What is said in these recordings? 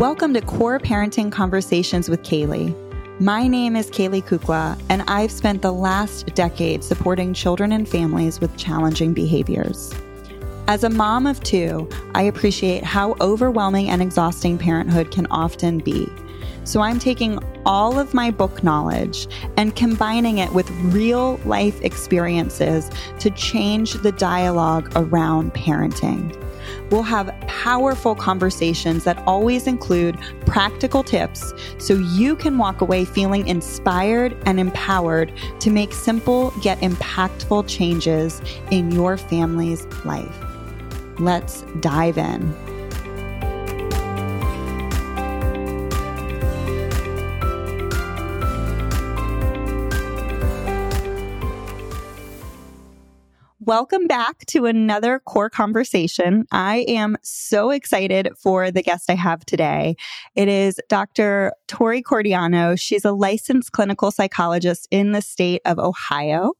Welcome to COR Parenting Conversations with Caley. My name is Caley Kukla, and I've spent the last decade supporting children and families with challenging behaviors. As a mom of two, I appreciate how overwhelming and exhausting parenthood can often be. So I'm taking all of my book knowledge and combining it with real life experiences to change the dialogue around parenting. We'll have powerful conversations that always include practical tips so you can walk away feeling inspired and empowered to make simple yet impactful changes in your family's life. Let's dive in. Welcome back to another COR conversation. I am so excited for the guest I have today. It is Dr. Tori Cordiano. She's a licensed clinical psychologist in the state of Ohio.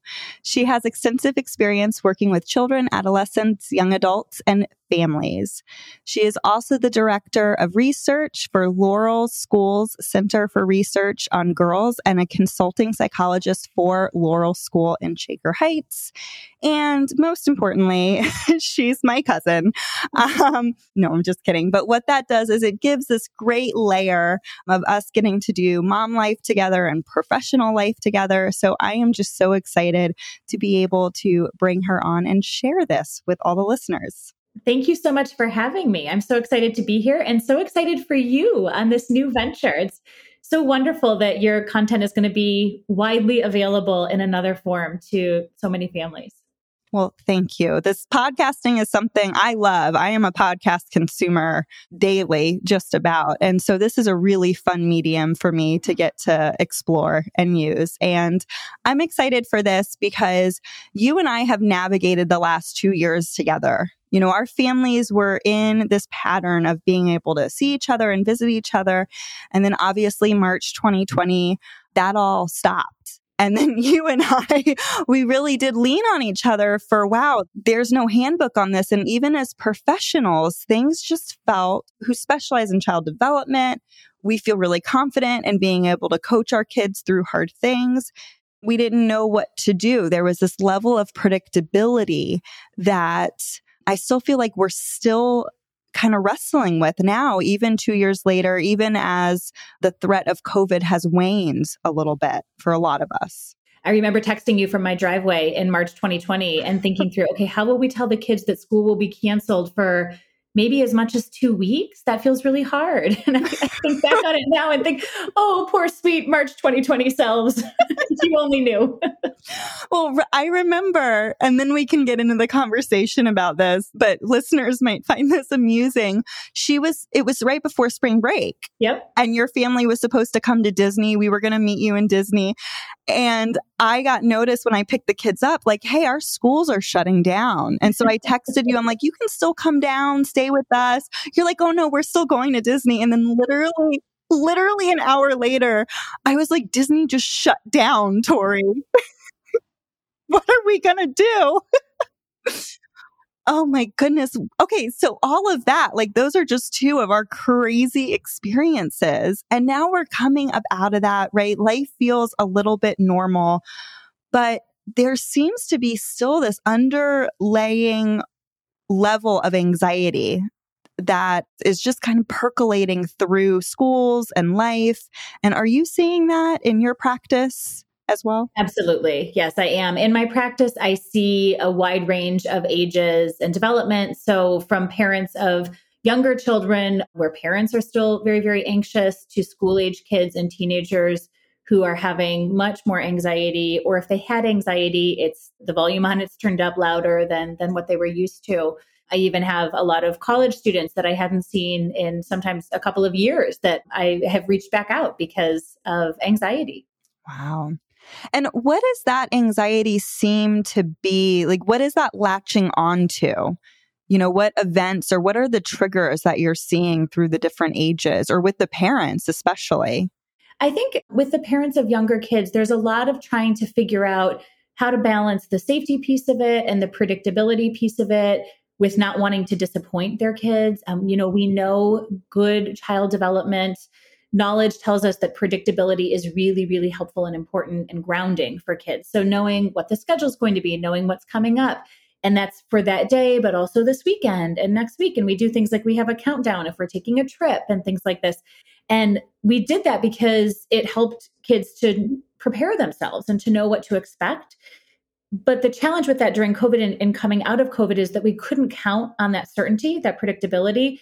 She has extensive experience working with children, adolescents, young adults, and families. She is also the director of research for Laurel School's Center for Research on Girls and a consulting psychologist for Laurel School in Shaker Heights. And most importantly, she's my cousin. Um, no, I'm just kidding. But what that does is it gives this great layer of us getting to do mom life together and professional life together. So I am just so excited to be able to bring her on and share this with all the listeners. Thank you so much for having me. I'm so excited to be here and so excited for you on this new venture. It's so wonderful that your content is going to be widely available in another form to so many families. Well, thank you. This podcasting is something I love. I am a podcast consumer daily, just about. And so this is a really fun medium for me to get to explore and use. And I'm excited for this because you and I have navigated the last two years together. You know, our families were in this pattern of being able to see each other and visit each other. And then obviously March 2020, that all stopped. And then you and I, we really did lean on each other for, wow, there's no handbook on this. And even as professionals, things just felt who specialize in child development. We feel really confident in being able to coach our kids through hard things we didn't know what to do. There was this level of predictability that I still feel like we're still kind of wrestling with now, even two years later, even as the threat of COVID has waned a little bit for a lot of us. I remember texting you from my driveway in March 2020 and thinking through, okay, how will we tell the kids that school will be canceled for maybe as much as two weeks. That feels really hard. And I, I think back on it now and think, oh, poor sweet March 2020 selves. you only knew. well, I remember, and then we can get into the conversation about this, but listeners might find this amusing. She was, it was right before spring break. Yep. And your family was supposed to come to Disney. We were going to meet you in Disney. And I got noticed when I picked the kids up, like, hey, our schools are shutting down. And so I texted you, I'm like, you can still come down, stay with us. You're like, oh no, we're still going to Disney. And then literally, literally an hour later, I was like, Disney just shut down, Tori. what are we going to do? Oh my goodness. Okay. So all of that, like those are just two of our crazy experiences. And now we're coming up out of that, right? Life feels a little bit normal, but there seems to be still this underlaying level of anxiety that is just kind of percolating through schools and life. And are you seeing that in your practice? As well? Absolutely. Yes, I am. In my practice, I see a wide range of ages and development. So, from parents of younger children where parents are still very, very anxious to school age kids and teenagers who are having much more anxiety, or if they had anxiety, it's the volume on it's turned up louder than, than what they were used to. I even have a lot of college students that I hadn't seen in sometimes a couple of years that I have reached back out because of anxiety. Wow. And what does that anxiety seem to be? Like, what is that latching onto? You know, what events or what are the triggers that you're seeing through the different ages or with the parents, especially? I think with the parents of younger kids, there's a lot of trying to figure out how to balance the safety piece of it and the predictability piece of it with not wanting to disappoint their kids. Um, you know, we know good child development knowledge tells us that predictability is really, really helpful and important and grounding for kids. So knowing what the schedule is going to be, knowing what's coming up. And that's for that day, but also this weekend and next week. And we do things like we have a countdown if we're taking a trip and things like this. And we did that because it helped kids to prepare themselves and to know what to expect. But the challenge with that during COVID and, and coming out of COVID is that we couldn't count on that certainty, that predictability.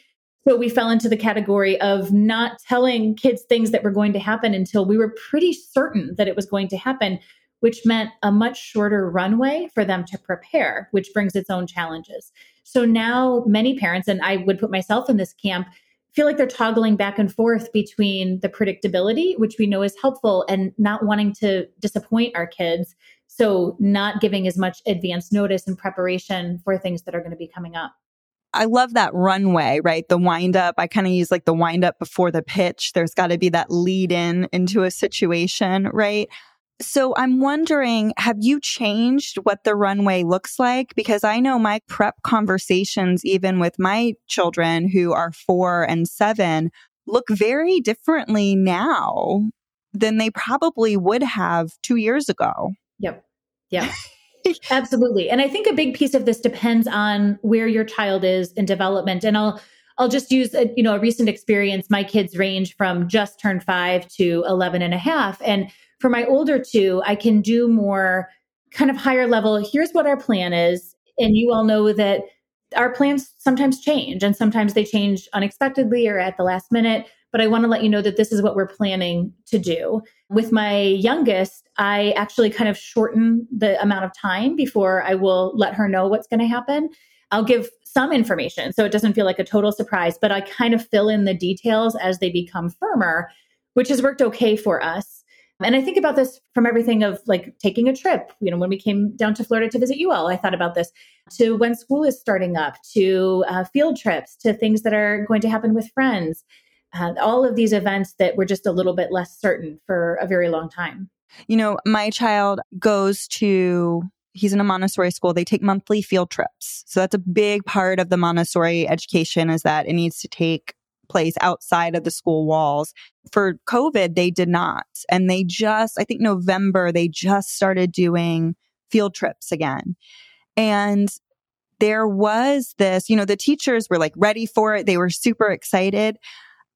So we fell into the category of not telling kids things that were going to happen until we were pretty certain that it was going to happen, which meant a much shorter runway for them to prepare, which brings its own challenges. So now many parents, and I would put myself in this camp, feel like they're toggling back and forth between the predictability, which we know is helpful, and not wanting to disappoint our kids. So, not giving as much advance notice and preparation for things that are going to be coming up. I love that runway, right? The wind up. I kind of use like the wind up before the pitch. There's got to be that lead in into a situation, right? So I'm wondering, have you changed what the runway looks like? Because I know my prep conversations, even with my children who are four and seven, look very differently now than they probably would have two years ago. Yep. Yep. Absolutely. And I think a big piece of this depends on where your child is in development. And I'll I'll just use a, you know a recent experience. My kids range from just turned 5 to 11 and a half and for my older two, I can do more kind of higher level. Here's what our plan is and you all know that our plans sometimes change and sometimes they change unexpectedly or at the last minute but I want to let you know that this is what we're planning to do. With my youngest, I actually kind of shorten the amount of time before I will let her know what's going to happen. I'll give some information so it doesn't feel like a total surprise, but I kind of fill in the details as they become firmer, which has worked okay for us. And I think about this from everything of like taking a trip. You know, when we came down to Florida to visit you all, I thought about this to when school is starting up, to uh, field trips, to things that are going to happen with friends uh, all of these events that were just a little bit less certain for a very long time. You know, my child goes to he's in a Montessori school. They take monthly field trips. So that's a big part of the Montessori education is that it needs to take place outside of the school walls. For COVID, they did not. And they just, I think November, they just started doing field trips again. And there was this, you know, the teachers were like ready for it. They were super excited.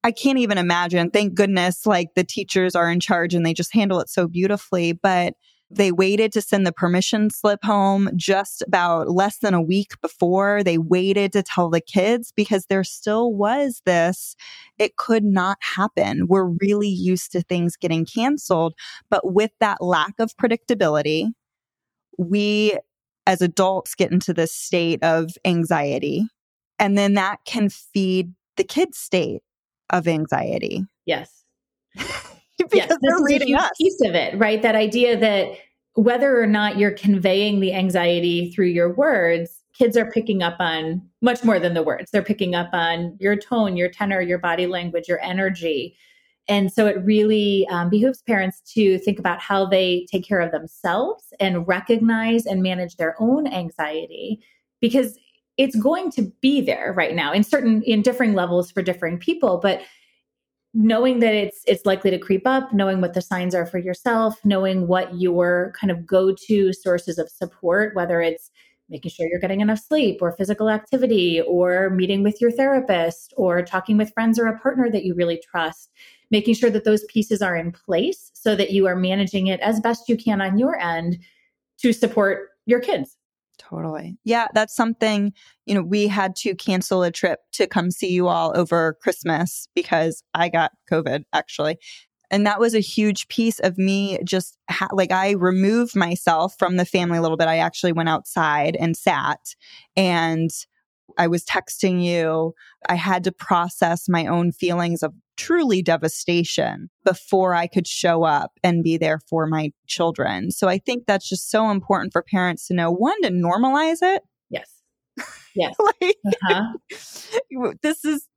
I can't even imagine. Thank goodness, like the teachers are in charge and they just handle it so beautifully. But they waited to send the permission slip home just about less than a week before. They waited to tell the kids because there still was this, it could not happen. We're really used to things getting canceled. But with that lack of predictability, we as adults get into this state of anxiety. And then that can feed the kids' state of anxiety. Yes. yes, this is a huge us. piece of it, right? That idea that whether or not you're conveying the anxiety through your words, kids are picking up on much more than the words. They're picking up on your tone, your tenor, your body language, your energy. And so it really um, behooves parents to think about how they take care of themselves and recognize and manage their own anxiety because it's going to be there right now in certain in differing levels for differing people but knowing that it's it's likely to creep up knowing what the signs are for yourself knowing what your kind of go-to sources of support whether it's making sure you're getting enough sleep or physical activity or meeting with your therapist or talking with friends or a partner that you really trust making sure that those pieces are in place so that you are managing it as best you can on your end to support your kids Totally. Yeah, that's something, you know, we had to cancel a trip to come see you all over Christmas because I got COVID actually. And that was a huge piece of me just ha- like I removed myself from the family a little bit. I actually went outside and sat and I was texting you. I had to process my own feelings of truly devastation before I could show up and be there for my children. So I think that's just so important for parents to know one, to normalize it. Yes. Yes. like, uh-huh. this is,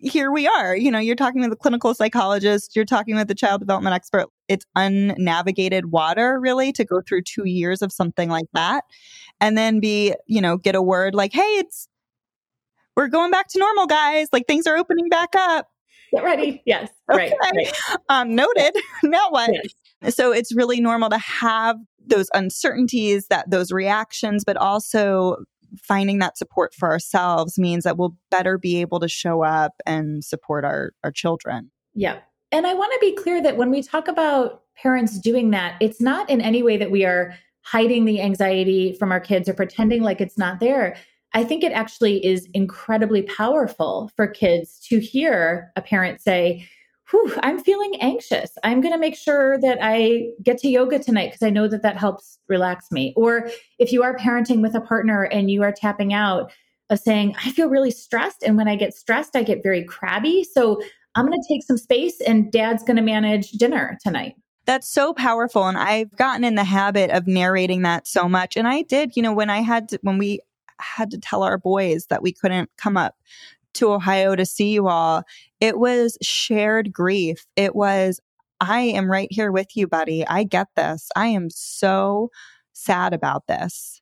here we are. You know, you're talking with the clinical psychologist, you're talking with the child development expert. It's unnavigated water, really, to go through two years of something like that. And then be, you know, get a word like, hey, it's we're going back to normal, guys. Like things are opening back up. Get ready. Yes. Okay. Right. right. Um, noted. now what? Yes. So it's really normal to have those uncertainties, that those reactions, but also finding that support for ourselves means that we'll better be able to show up and support our, our children. Yeah. And I want to be clear that when we talk about parents doing that, it's not in any way that we are hiding the anxiety from our kids or pretending like it's not there. I think it actually is incredibly powerful for kids to hear a parent say, Whew, I'm feeling anxious. I'm going to make sure that I get to yoga tonight because I know that that helps relax me. Or if you are parenting with a partner and you are tapping out of saying, I feel really stressed. And when I get stressed, I get very crabby. So I'm going to take some space and dad's going to manage dinner tonight. That's so powerful. And I've gotten in the habit of narrating that so much. And I did, you know, when I had to, when we had to tell our boys that we couldn't come up to Ohio to see you all, it was shared grief. It was, I am right here with you, buddy. I get this. I am so sad about this.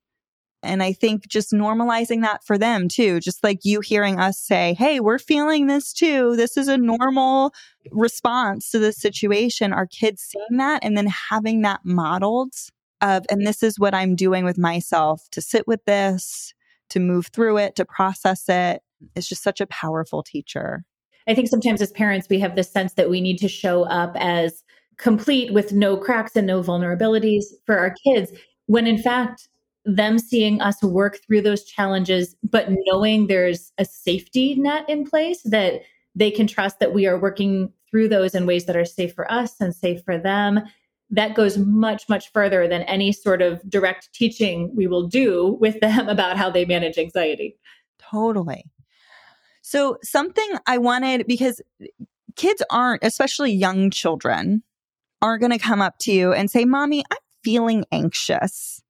And I think just normalizing that for them too, just like you hearing us say, Hey, we're feeling this too. This is a normal response to the situation. Our kids seeing that and then having that modeled of, and this is what I'm doing with myself to sit with this, to move through it, to process it. It's just such a powerful teacher. I think sometimes as parents, we have this sense that we need to show up as complete with no cracks and no vulnerabilities for our kids, when in fact, them seeing us work through those challenges, but knowing there's a safety net in place that they can trust that we are working through those in ways that are safe for us and safe for them. That goes much, much further than any sort of direct teaching we will do with them about how they manage anxiety. Totally. So, something I wanted because kids aren't, especially young children, aren't going to come up to you and say, Mommy, I'm feeling anxious.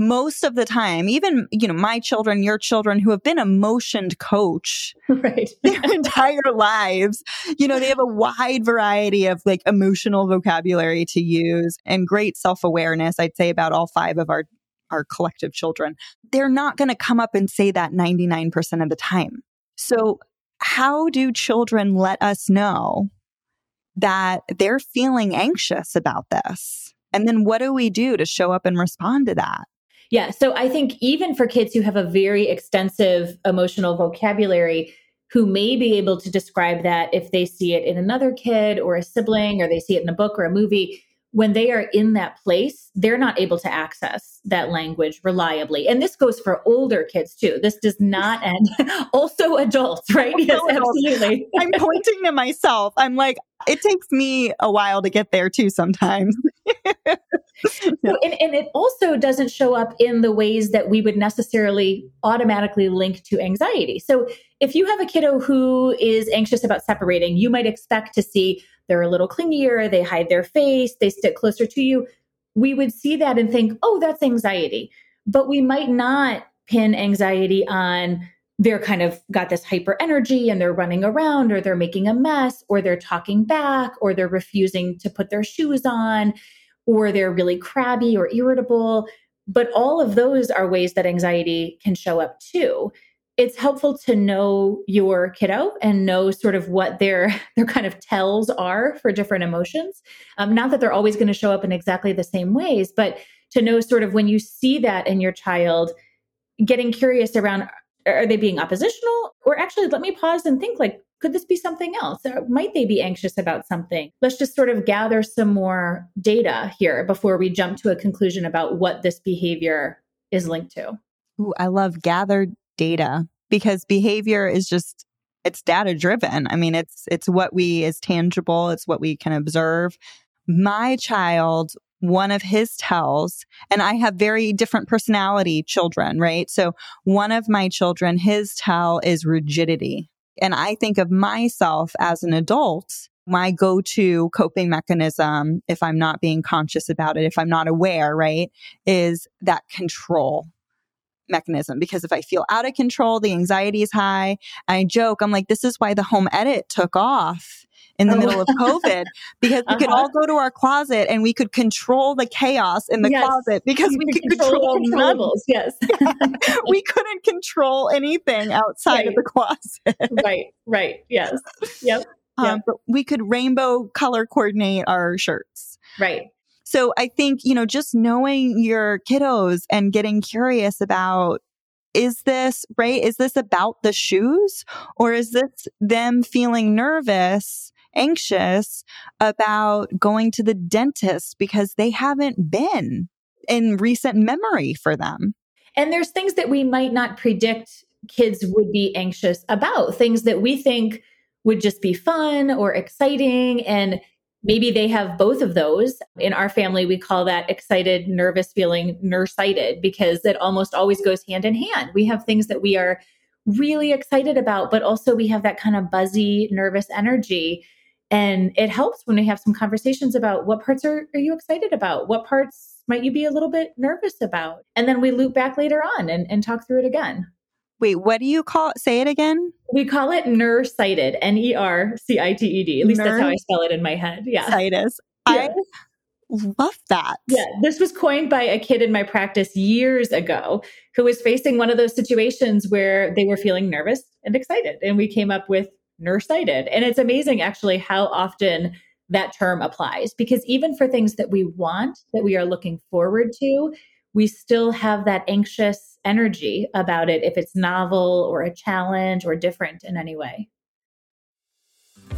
Most of the time, even, you know, my children, your children who have been a motioned coach right. their entire lives, you know, they have a wide variety of like emotional vocabulary to use and great self awareness, I'd say, about all five of our our collective children, they're not going to come up and say that 99% of the time. So, how do children let us know that they're feeling anxious about this? And then what do we do to show up and respond to that? Yeah. So I think even for kids who have a very extensive emotional vocabulary, who may be able to describe that if they see it in another kid or a sibling or they see it in a book or a movie, when they are in that place, they're not able to access that language reliably. And this goes for older kids too. This does not end also adults, right? yes, absolutely. I'm pointing to myself. I'm like, it takes me a while to get there too sometimes. so, and, and it also doesn't show up in the ways that we would necessarily automatically link to anxiety. So if you have a kiddo who is anxious about separating, you might expect to see they're a little clingier, they hide their face, they stick closer to you. We would see that and think, oh, that's anxiety. But we might not pin anxiety on they're kind of got this hyper energy and they're running around or they're making a mess or they're talking back or they're refusing to put their shoes on or they're really crabby or irritable. But all of those are ways that anxiety can show up too it's helpful to know your kiddo and know sort of what their their kind of tells are for different emotions. Um, not that they're always going to show up in exactly the same ways, but to know sort of when you see that in your child, getting curious around are they being oppositional? Or actually let me pause and think like could this be something else? Or might they be anxious about something? Let's just sort of gather some more data here before we jump to a conclusion about what this behavior is linked to. Ooh, i love gathered data because behavior is just it's data driven. I mean, it's it's what we is tangible, it's what we can observe. My child, one of his tells, and I have very different personality children, right? So one of my children, his tell is rigidity. And I think of myself as an adult, my go to coping mechanism, if I'm not being conscious about it, if I'm not aware, right, is that control mechanism because if I feel out of control, the anxiety is high. I joke, I'm like, this is why the home edit took off in the oh. middle of COVID because we uh-huh. could all go to our closet and we could control the chaos in the yes. closet because we could control, control levels. Yes. we couldn't control anything outside right. of the closet. right, right. Yes. Yep. Um, yep. But we could rainbow color coordinate our shirts. Right. So I think, you know, just knowing your kiddos and getting curious about is this right? Is this about the shoes or is this them feeling nervous, anxious about going to the dentist because they haven't been in recent memory for them? And there's things that we might not predict kids would be anxious about, things that we think would just be fun or exciting. And Maybe they have both of those. In our family, we call that excited, nervous feeling, nercited, because it almost always goes hand in hand. We have things that we are really excited about, but also we have that kind of buzzy, nervous energy. And it helps when we have some conversations about what parts are, are you excited about? What parts might you be a little bit nervous about? And then we loop back later on and, and talk through it again. Wait, what do you call it? Say it again. We call it nercited, N E R C I T E D. At least that's how I spell it in my head. Yeah. Sightus. Yeah. I love that. Yeah. This was coined by a kid in my practice years ago who was facing one of those situations where they were feeling nervous and excited. And we came up with nercited. And it's amazing actually how often that term applies because even for things that we want, that we are looking forward to, we still have that anxious energy about it if it's novel or a challenge or different in any way.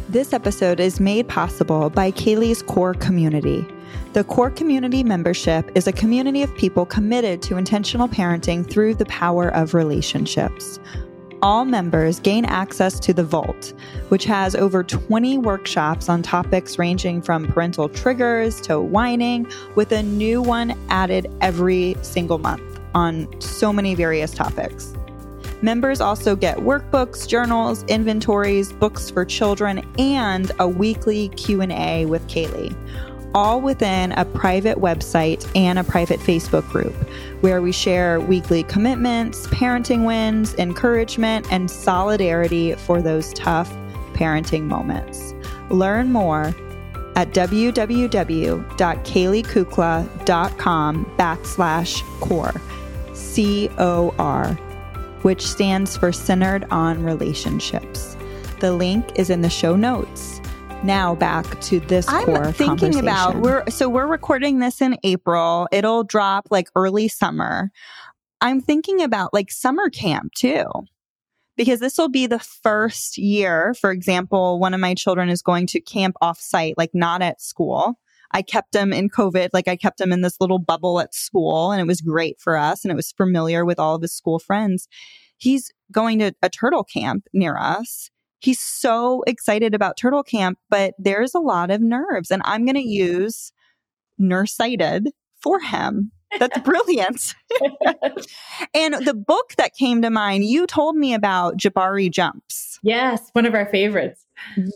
This episode is made possible by Caley's COR Community. The COR Community membership is a community of people committed to intentional parenting through the power of relationships all members gain access to the Vault, which has over 20 workshops on topics ranging from parental triggers to whining, with a new one added every single month on so many various topics. Members also get workbooks, journals, inventories, books for children, and a weekly Q&A with Caley all within a private website and a private Facebook group where we share weekly commitments, parenting wins, encouragement, and solidarity for those tough parenting moments. Learn more at www.caleykukla.com backslash cor, C O R, which stands for Centered on Relationships. The link is in the show notes now back to this I'm core thinking about we're so we're recording this in April. It'll drop like early summer. I'm thinking about like summer camp too. Because this will be the first year, for example, one of my children is going to camp offsite, like not at school. I kept him in COVID, like I kept him in this little bubble at school and it was great for us and it was familiar with all of his school friends. He's going to a turtle camp near us he's so excited about Turtle Camp, but there's a lot of nerves, and I'm going to use Nercited for him. That's brilliant. and the book that came to mind, you told me about Jabari Jumps. Yes, one of our favorites.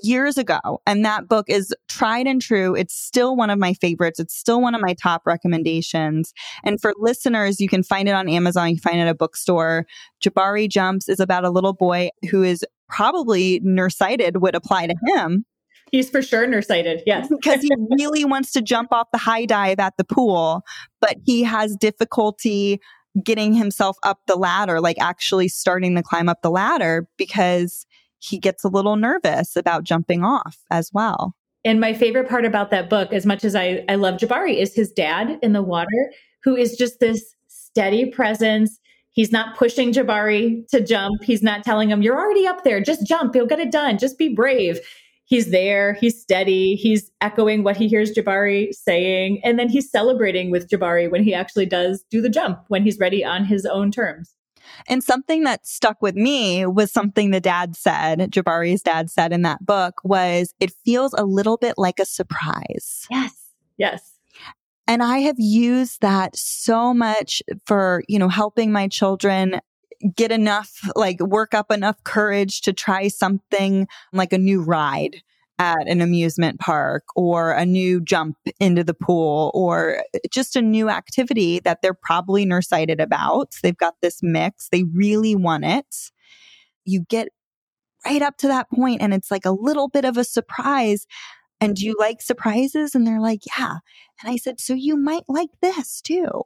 Years ago. And that book is tried and true. It's still one of my favorites. It's still one of my top recommendations. And for listeners, you can find it on Amazon. You can find it at a bookstore. Jabari Jumps is about a little boy who is probably nercited would apply to him. He's for sure nercited, yes. because he really wants to jump off the high dive at the pool, but he has difficulty getting himself up the ladder, like actually starting to climb up the ladder because he gets a little nervous about jumping off as well. And my favorite part about that book, as much as I, I love Jabari, is his dad in the water, who is just this steady presence. He's not pushing Jabari to jump. He's not telling him, you're already up there. Just jump. You'll get it done. Just be brave. He's there. He's steady. He's echoing what he hears Jabari saying. And then he's celebrating with Jabari when he actually does do the jump, when he's ready on his own terms. And something that stuck with me was something the dad said, Jabari's dad said in that book was it feels a little bit like a surprise. Yes. Yes. And I have used that so much for, you know, helping my children get enough, like work up enough courage to try something like a new ride at an amusement park or a new jump into the pool or just a new activity that they're probably nercited about. They've got this mix. They really want it. You get right up to that point and it's like a little bit of a surprise. And do you like surprises? And they're like, yeah. And I said, so you might like this too.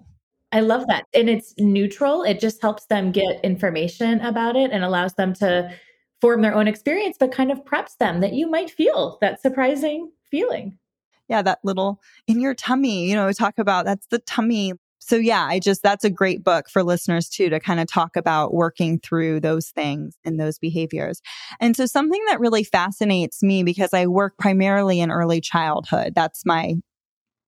I love that. And it's neutral. It just helps them get information about it and allows them to form their own experience, but kind of preps them that you might feel that surprising feeling. Yeah, that little in your tummy, you know, talk about that's the tummy. So, yeah, I just, that's a great book for listeners too to kind of talk about working through those things and those behaviors. And so, something that really fascinates me because I work primarily in early childhood, that's my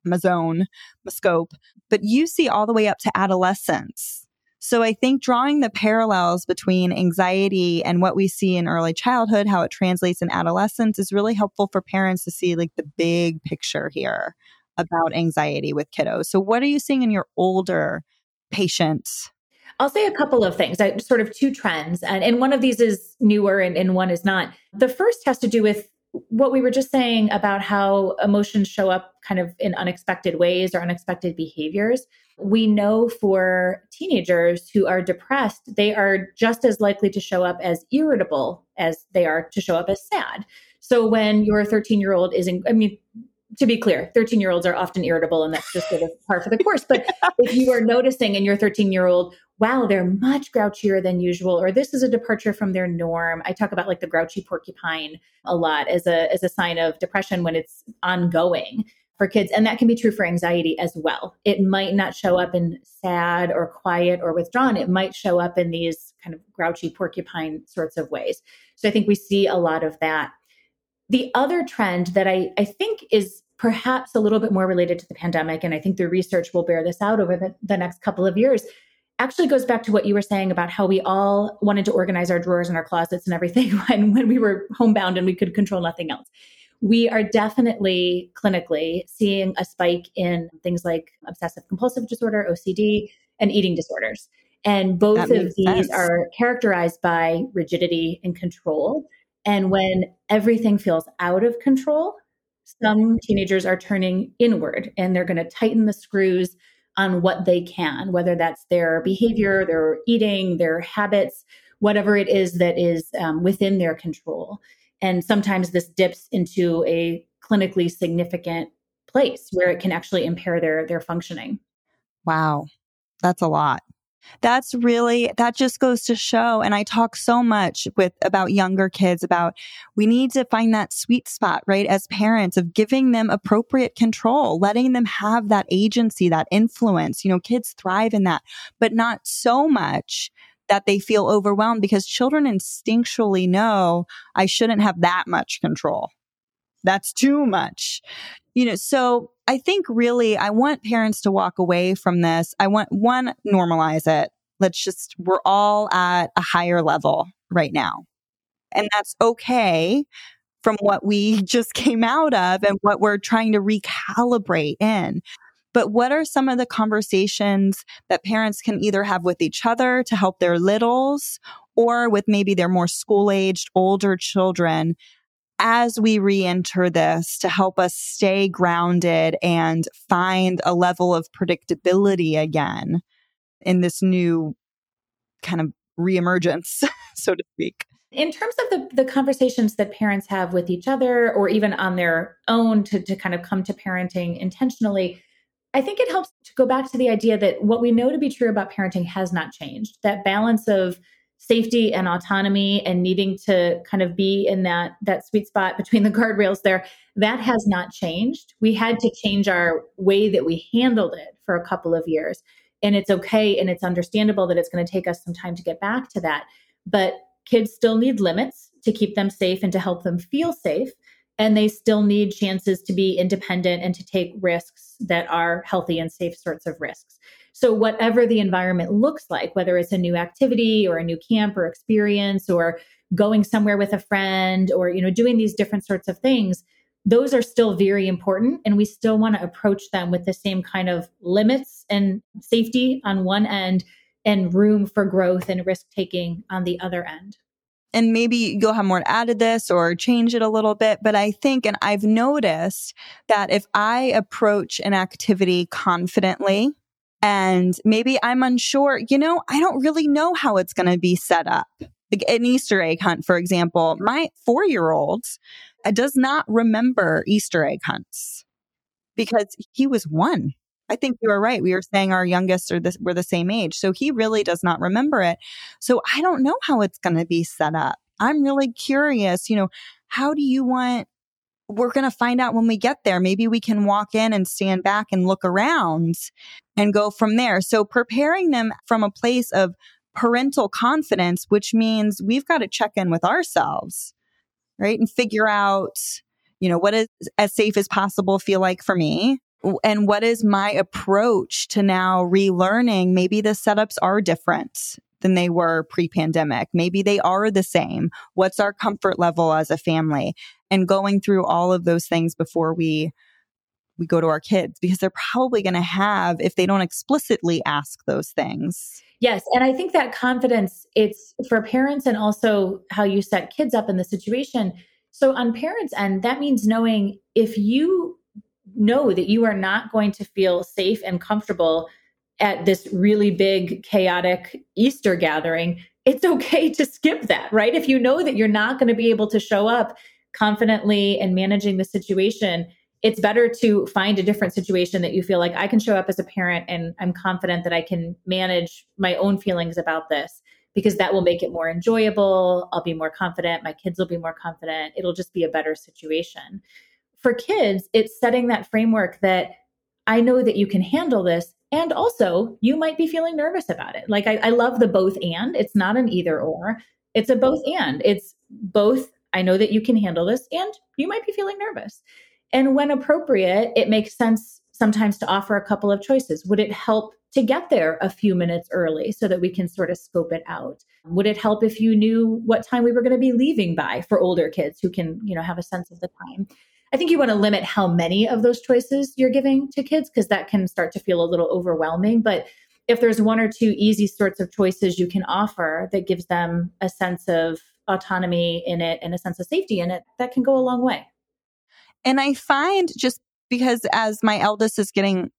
my zone, my scope, but you see all the way up to adolescence. So I think drawing the parallels between anxiety and what we see in early childhood, how it translates in adolescence is really helpful for parents to see like the big picture here about anxiety with kiddos. So what are you seeing in your older patients? I'll say a couple of things, I, sort of two trends. And, and one of these is newer and, and one is not. The first has to do with what we were just saying about how emotions show up kind of in unexpected ways or unexpected behaviors. We know for teenagers who are depressed, they are just as likely to show up as irritable as they are to show up as sad. So when your 13 year old is, in, I mean, to be clear, 13 year olds are often irritable and that's just sort of par for the course. But if you are noticing in your 13 year old wow, they're much grouchier than usual, or this is a departure from their norm. I talk about like the grouchy porcupine a lot as a as a sign of depression when it's ongoing for kids. And that can be true for anxiety as well. It might not show up in sad or quiet or withdrawn. It might show up in these kind of grouchy porcupine sorts of ways. So I think we see a lot of that. The other trend that I, I think is perhaps a little bit more related to the pandemic, and I think the research will bear this out over the, the next couple of years, actually goes back to what you were saying about how we all wanted to organize our drawers and our closets and everything when, when we were homebound and we could control nothing else. We are definitely clinically seeing a spike in things like obsessive compulsive disorder, OCD, and eating disorders. And both of these sense. are characterized by rigidity and control. And when everything feels out of control, some teenagers are turning inward and they're going to tighten the screws on what they can, whether that's their behavior, their eating, their habits, whatever it is that is um, within their control. And sometimes this dips into a clinically significant place where it can actually impair their their functioning. Wow. That's a lot. That's really, that just goes to show. And I talk so much with about younger kids about we need to find that sweet spot, right? As parents of giving them appropriate control, letting them have that agency, that influence. You know, kids thrive in that, but not so much that they feel overwhelmed because children instinctually know I shouldn't have that much control. That's too much. You know, so I think really I want parents to walk away from this. I want one, normalize it. Let's just, we're all at a higher level right now. And that's okay from what we just came out of and what we're trying to recalibrate in. But what are some of the conversations that parents can either have with each other to help their littles or with maybe their more school aged older children as we re-enter this to help us stay grounded and find a level of predictability again in this new kind of reemergence, so to speak. In terms of the, the conversations that parents have with each other or even on their own to, to kind of come to parenting intentionally, I think it helps to go back to the idea that what we know to be true about parenting has not changed. That balance of safety and autonomy and needing to kind of be in that that sweet spot between the guardrails there that has not changed. We had to change our way that we handled it for a couple of years. And it's okay and it's understandable that it's going to take us some time to get back to that. But kids still need limits to keep them safe and to help them feel safe. And they still need chances to be independent and to take risks that are healthy and safe sorts of risks so, whatever the environment looks like, whether it's a new activity or a new camp or experience or going somewhere with a friend or you know doing these different sorts of things, those are still very important and we still want to approach them with the same kind of limits and safety on one end and room for growth and risk taking on the other end and maybe you'll have more to add to this or change it a little bit. But I think, and I've noticed that if I approach an activity confidently and maybe I'm unsure, you know, I don't really know how it's going to be set up like an Easter egg hunt, for example, my four year old uh, does not remember Easter egg hunts because he was one. I think you were right. We were saying our youngest are this, we're the same age. So he really does not remember it. So I don't know how it's going to be set up. I'm really curious, you know, how do you want we're going to find out when we get there. Maybe we can walk in and stand back and look around and go from there. So preparing them from a place of parental confidence, which means we've got to check in with ourselves, right? And figure out, you know, what is as safe as possible feel like for me? And what is my approach to now relearning? Maybe the setups are different than they were pre pandemic. Maybe they are the same. What's our comfort level as a family? And going through all of those things before we we go to our kids because they're probably going to have if they don't explicitly ask those things Yes. And I think that confidence, it's for parents and also how you set kids up in the situation. So on parents' end, that means knowing if you know that you are not going to feel safe and comfortable at this really big, chaotic Easter gathering, it's okay to skip that, right? If you know that you're not going to be able to show up confidently and managing the situation, it's better to find a different situation that you feel like I can show up as a parent and I'm confident that I can manage my own feelings about this because that will make it more enjoyable. I'll be more confident. My kids will be more confident. It'll just be a better situation. For kids, it's setting that framework that I know that you can handle this. And also, you might be feeling nervous about it. Like, I, I love the both and. It's not an either or, it's a both and. It's both, I know that you can handle this, and you might be feeling nervous. And when appropriate, it makes sense sometimes to offer a couple of choices. Would it help to get there a few minutes early so that we can sort of scope it out? Would it help if you knew what time we were going to be leaving by for older kids who can, you know, have a sense of the time? I think you want to limit how many of those choices you're giving to kids because that can start to feel a little overwhelming. But if there's one or two easy sorts of choices you can offer that gives them a sense of autonomy in it and a sense of safety in it, that can go a long way. And I find just because as my eldest is getting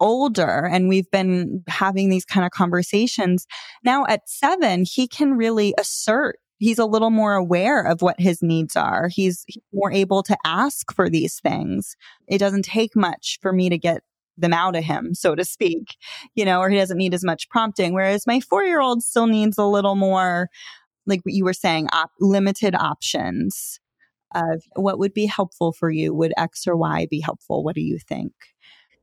older and we've been having these kind of conversations, now at seven, he can really assert he's a little more aware of what his needs are. He's more able to ask for these things. It doesn't take much for me to get them out of him, so to speak, you know, or he doesn't need as much prompting. Whereas my four year old still needs a little more, like what you were saying, op- limited options of what would be helpful for you? Would X or Y be helpful? What do you think?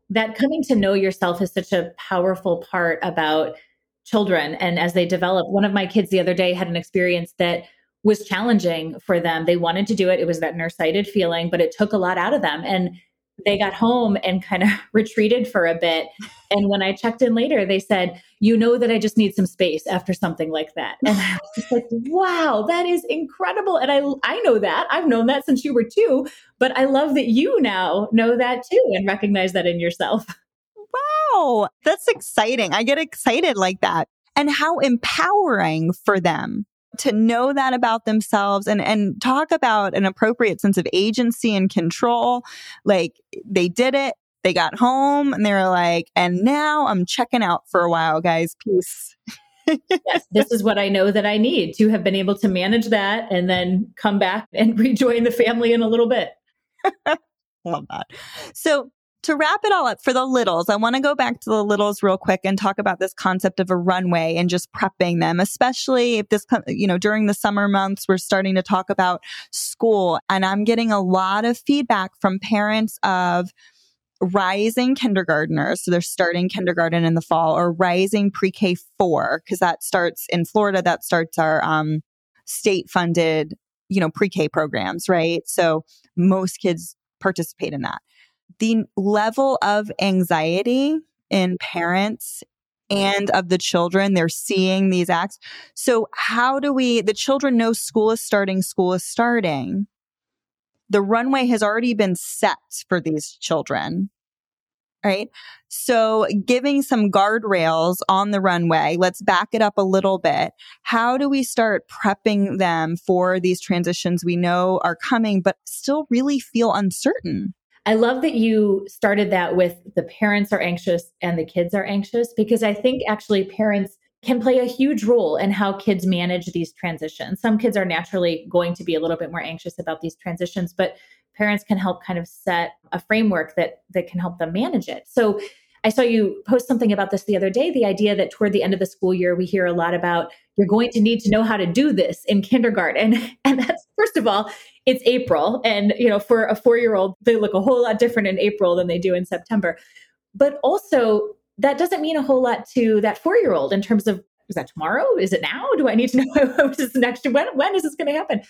That coming to know yourself is such a powerful part about children. And as they develop, one of my kids the other day had an experience that was challenging for them. They wanted to do it. It was that nercited feeling, but it took a lot out of them. And they got home and kind of retreated for a bit. And when I checked in later, they said, You know that I just need some space after something like that. And I was just like, Wow, that is incredible. And I, I know that. I've known that since you were two, but I love that you now know that too and recognize that in yourself. Wow, that's exciting. I get excited like that. And how empowering for them to know that about themselves and and talk about an appropriate sense of agency and control like they did it they got home and they were like and now i'm checking out for a while guys peace yes this is what i know that i need to have been able to manage that and then come back and rejoin the family in a little bit love that so to wrap it all up for the littles, I want to go back to the littles real quick and talk about this concept of a runway and just prepping them, especially if this, you know, during the summer months, we're starting to talk about school. And I'm getting a lot of feedback from parents of, rising kindergarteners. So they're starting kindergarten in the fall or rising pre-K four, because that starts in Florida. That starts our, um, state funded, you know, pre-K programs, right? So most kids participate in that the level of anxiety in parents and of the children they're seeing these acts. So how do we the children know school is starting school is starting. The runway has already been set for these children right? So giving some guardrails on the runway let's back it up a little bit. How do we start prepping them for these transitions we know are coming but still really feel uncertain I love that you started that with the parents are anxious and the kids are anxious because I think actually parents can play a huge role in how kids manage these transitions. Some kids are naturally going to be a little bit more anxious about these transitions, but parents can help kind of set a framework that that can help them manage it. So I saw you post something about this the other day the idea that toward the end of the school year, we hear a lot about you're going to need to know how to do this in kindergarten. And that's, first of all, it's April. And, you know, for a four year old, they look a whole lot different in April than they do in September. But also, that doesn't mean a whole lot to that four year old in terms of is that tomorrow? Is it now? Do I need to know what is next? When, when is this going to happen?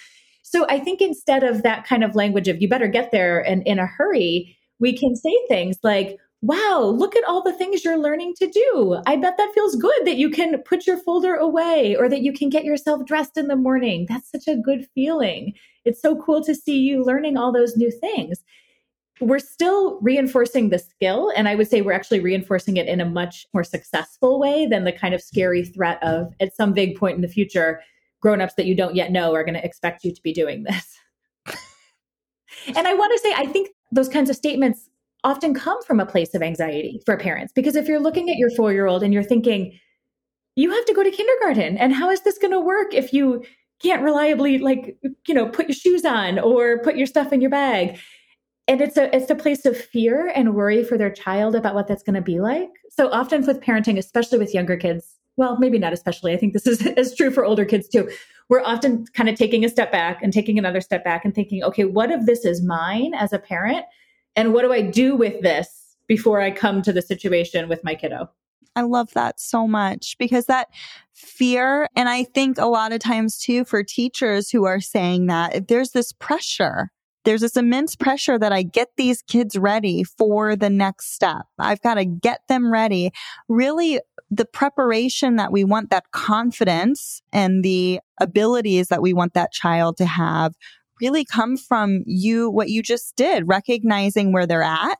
So I think instead of that kind of language of you better get there and in a hurry, we can say things like, wow, look at all the things you're learning to do. I bet that feels good that you can put your folder away or that you can get yourself dressed in the morning. That's such a good feeling. It's so cool to see you learning all those new things. We're still reinforcing the skill. And I would say we're actually reinforcing it in a much more successful way than the kind of scary threat of at some big point in the future, grown-ups that you don't yet know are going to expect you to be doing this. and I want to say, I think those kinds of statements often come from a place of anxiety for parents. Because if you're looking at your four year old and you're thinking, you have to go to kindergarten, and how is this going to work if you can't reliably, like, you know, put your shoes on or put your stuff in your bag? And it's a it's a place of fear and worry for their child about what that's going to be like. So often with parenting, especially with younger kids, well, maybe not especially. I think this is as true for older kids too. We're often kind of taking a step back and taking another step back and thinking, okay, what if this is mine as a parent? And what do I do with this before I come to the situation with my kiddo? I love that so much because that fear, and I think a lot of times too for teachers who are saying that there's this pressure. There's this immense pressure that I get these kids ready for the next step. I've got to get them ready. Really, the preparation that we want, that confidence and the abilities that we want that child to have really come from you, what you just did, recognizing where they're at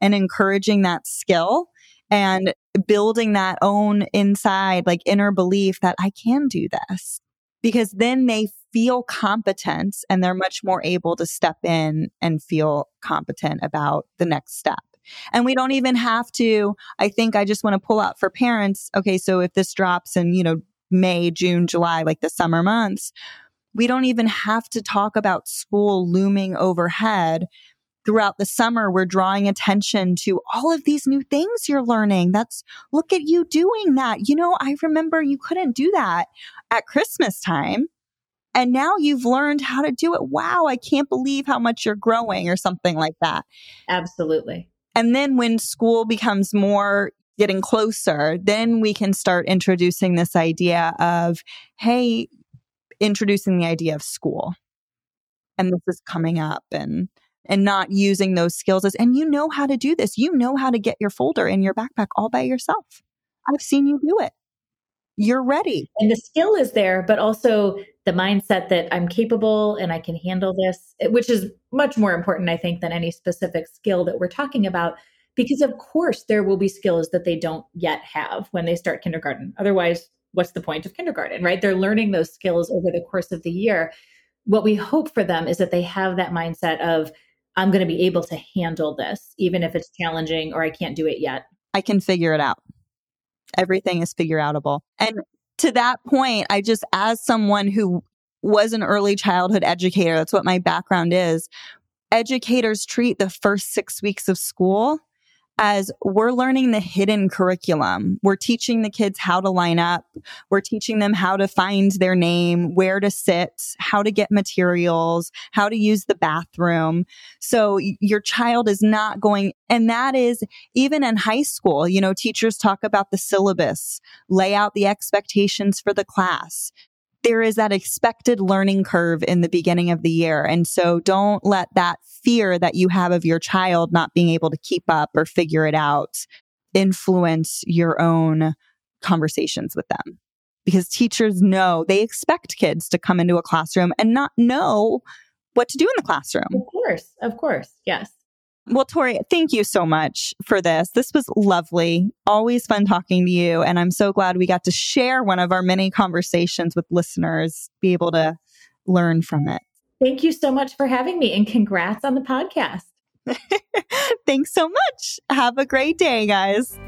and encouraging that skill and building that own inside, like inner belief that I can do this. Because then they feel competent and they're much more able to step in and feel competent about the next step. And we don't even have to, I think I just want to pull out for parents. Okay. So if this drops in, you know, May, June, July, like the summer months, we don't even have to talk about school looming overhead. Throughout the summer, we're drawing attention to all of these new things you're learning. That's look at you doing that. You know, I remember you couldn't do that at Christmas time. And now you've learned how to do it. Wow, I can't believe how much you're growing, or something like that. Absolutely. And then when school becomes more getting closer, then we can start introducing this idea of, hey, introducing the idea of school. And this is coming up and and not using those skills as and you know how to do this. You know how to get your folder in your backpack all by yourself. I've seen you do it. You're ready. And the skill is there, but also the mindset that I'm capable and I can handle this, eh, which is much more important, I think, than any specific skill that we're talking about. Because, of course, there will be skills that they don't yet have when they start kindergarten. Otherwise, what's the point of kindergarten, right? They're learning those skills over the course of the year. What we hope for them is that they have that mindset of, I'm going to be able to handle this, even if it's challenging or I can't do it yet. I can figure it out. Everything is figure outable. And to that point, I just, as someone who was an early childhood educator, that's what my background is. Educators treat the first six weeks of school as we're learning the hidden curriculum. We're teaching the kids how to line up. We're teaching them how to find their name, where to sit, how to get materials, how to use the bathroom. So your child is not going, and that is even in high school, you know, teachers talk about the syllabus, lay out the expectations for the class there is that expected learning curve in the beginning of the year. And so don't let that fear that you have of your child not being able to keep up or figure it out influence your own conversations with them. Because teachers know they expect kids to come into a classroom and not know what to do in the classroom. Of course, of course, yes. Well, Tori, thank you so much for this. This was lovely. Always fun talking to you. And I'm so glad we got to share one of our many conversations with listeners, be able to learn from it. Thank you so much for having me and congrats on the podcast. Thanks so much. Have a great day, guys.